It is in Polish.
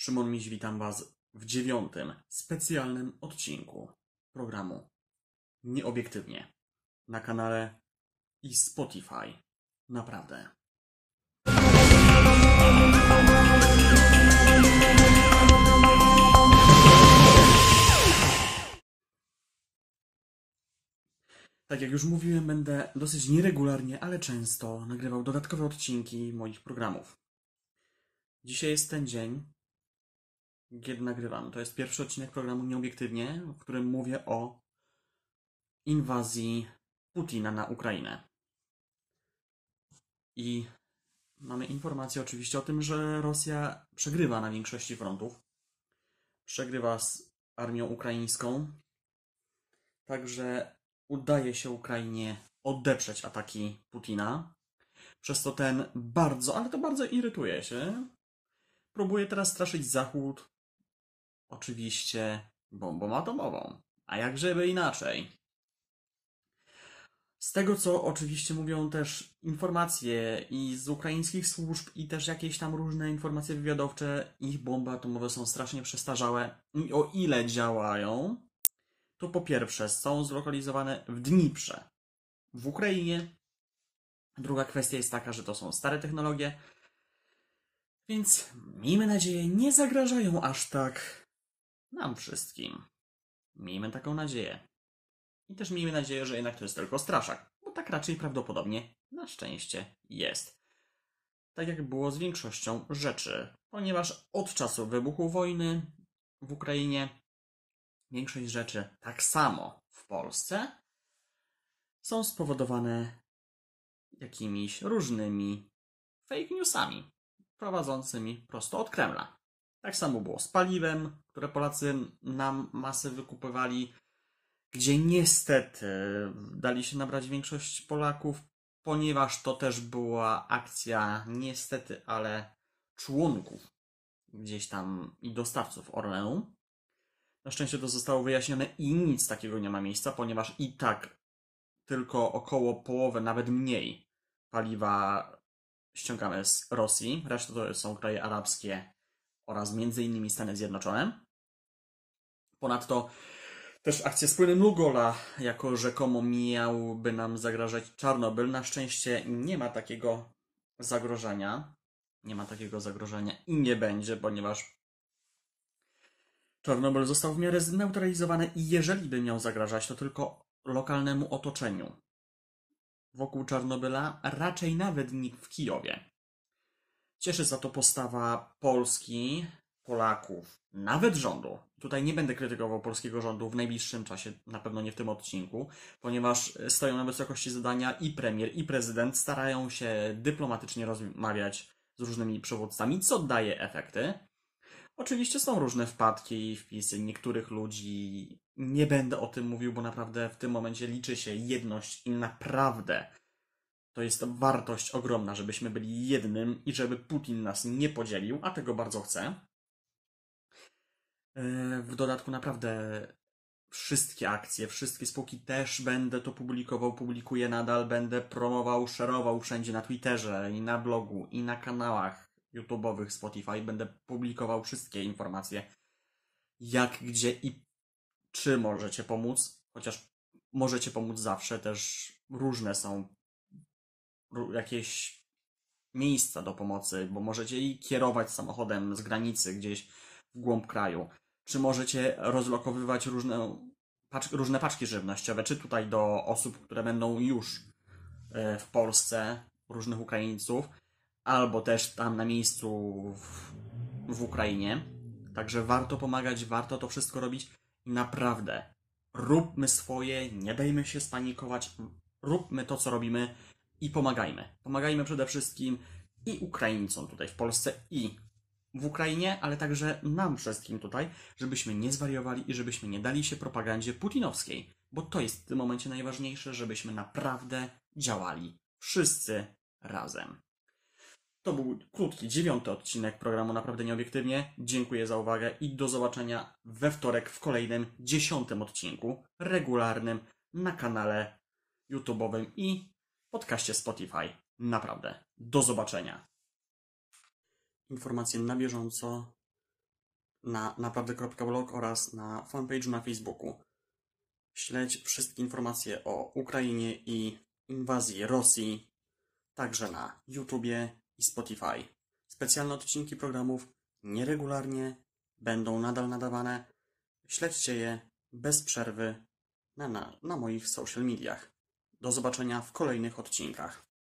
Szymon Miś, witam Was w dziewiątym specjalnym odcinku programu Nieobiektywnie na kanale i Spotify. Naprawdę. Tak jak już mówiłem, będę dosyć nieregularnie, ale często nagrywał dodatkowe odcinki moich programów. Dzisiaj jest ten dzień, kiedy nagrywam. To jest pierwszy odcinek programu Nieobiektywnie, w którym mówię o inwazji Putina na Ukrainę. I mamy informację oczywiście o tym, że Rosja przegrywa na większości frontów. Przegrywa z armią ukraińską. Także udaje się Ukrainie odeprzeć ataki Putina. Przez to ten bardzo, ale to bardzo irytuje się. Próbuje teraz straszyć Zachód. Oczywiście bombą atomową. A jak żeby inaczej? Z tego, co oczywiście mówią też informacje i z ukraińskich służb, i też jakieś tam różne informacje wywiadowcze, ich bomby atomowe są strasznie przestarzałe. I o ile działają, to po pierwsze są zlokalizowane w Dniprze, w Ukrainie. Druga kwestia jest taka, że to są stare technologie, więc miejmy nadzieję, nie zagrażają aż tak nam wszystkim. Miejmy taką nadzieję. I też miejmy nadzieję, że jednak to jest tylko straszak, bo tak raczej prawdopodobnie na szczęście jest. Tak jak było z większością rzeczy, ponieważ od czasu wybuchu wojny w Ukrainie większość rzeczy, tak samo w Polsce, są spowodowane jakimiś różnymi fake newsami prowadzącymi prosto od Kremla. Tak samo było z paliwem, które Polacy nam masę wykupywali, gdzie niestety dali się nabrać większość Polaków, ponieważ to też była akcja, niestety, ale członków gdzieś tam i dostawców Orlenu. Na szczęście to zostało wyjaśnione i nic takiego nie ma miejsca, ponieważ i tak tylko około połowy, nawet mniej paliwa ściągamy z Rosji. Reszta to są kraje arabskie oraz między innymi Stany Zjednoczone. Ponadto też akcja z płynem Lugola, jako rzekomo miałby nam zagrażać Czarnobyl. Na szczęście nie ma takiego zagrożenia. Nie ma takiego zagrożenia i nie będzie, ponieważ Czarnobyl został w miarę zneutralizowany i jeżeli by miał zagrażać, to tylko lokalnemu otoczeniu. Wokół Czarnobyla raczej nawet nikt w Kijowie. Cieszy za to postawa Polski, Polaków, nawet rządu. Tutaj nie będę krytykował polskiego rządu w najbliższym czasie, na pewno nie w tym odcinku, ponieważ stoją na wysokości zadania i premier, i prezydent starają się dyplomatycznie rozmawiać z różnymi przywódcami, co daje efekty. Oczywiście są różne wpadki i wpisy niektórych ludzi. Nie będę o tym mówił, bo naprawdę w tym momencie liczy się jedność i naprawdę to jest wartość ogromna, żebyśmy byli jednym i żeby Putin nas nie podzielił, a tego bardzo chcę. E, w dodatku naprawdę wszystkie akcje, wszystkie spółki też będę to publikował, publikuję nadal, będę promował, szerował wszędzie na Twitterze i na blogu i na kanałach YouTube'owych, Spotify. Będę publikował wszystkie informacje, jak, gdzie i czy możecie pomóc, chociaż możecie pomóc zawsze, też różne są jakieś miejsca do pomocy, bo możecie i kierować samochodem z granicy gdzieś w głąb kraju, czy możecie rozlokowywać różne, paczki, różne paczki żywnościowe, czy tutaj do osób, które będą już e, w Polsce, różnych Ukraińców, albo też tam na miejscu w, w Ukrainie. Także warto pomagać, warto to wszystko robić i naprawdę róbmy swoje, nie dajmy się spanikować, róbmy to, co robimy i pomagajmy. Pomagajmy przede wszystkim i Ukraińcom tutaj w Polsce i w Ukrainie, ale także nam wszystkim tutaj, żebyśmy nie zwariowali i żebyśmy nie dali się propagandzie putinowskiej, bo to jest w tym momencie najważniejsze, żebyśmy naprawdę działali wszyscy razem. To był krótki, dziewiąty odcinek programu Naprawdę Nieobiektywnie. Dziękuję za uwagę i do zobaczenia we wtorek w kolejnym, dziesiątym odcinku, regularnym na kanale YouTube'owym i podcaście Spotify. Naprawdę. Do zobaczenia. Informacje na bieżąco na naprawdę.blog oraz na fanpage'u na Facebooku. Śledź wszystkie informacje o Ukrainie i inwazji Rosji, także na YouTubie i Spotify. Specjalne odcinki programów nieregularnie będą nadal nadawane. Śledźcie je bez przerwy na, na, na moich social mediach. Do zobaczenia w kolejnych odcinkach.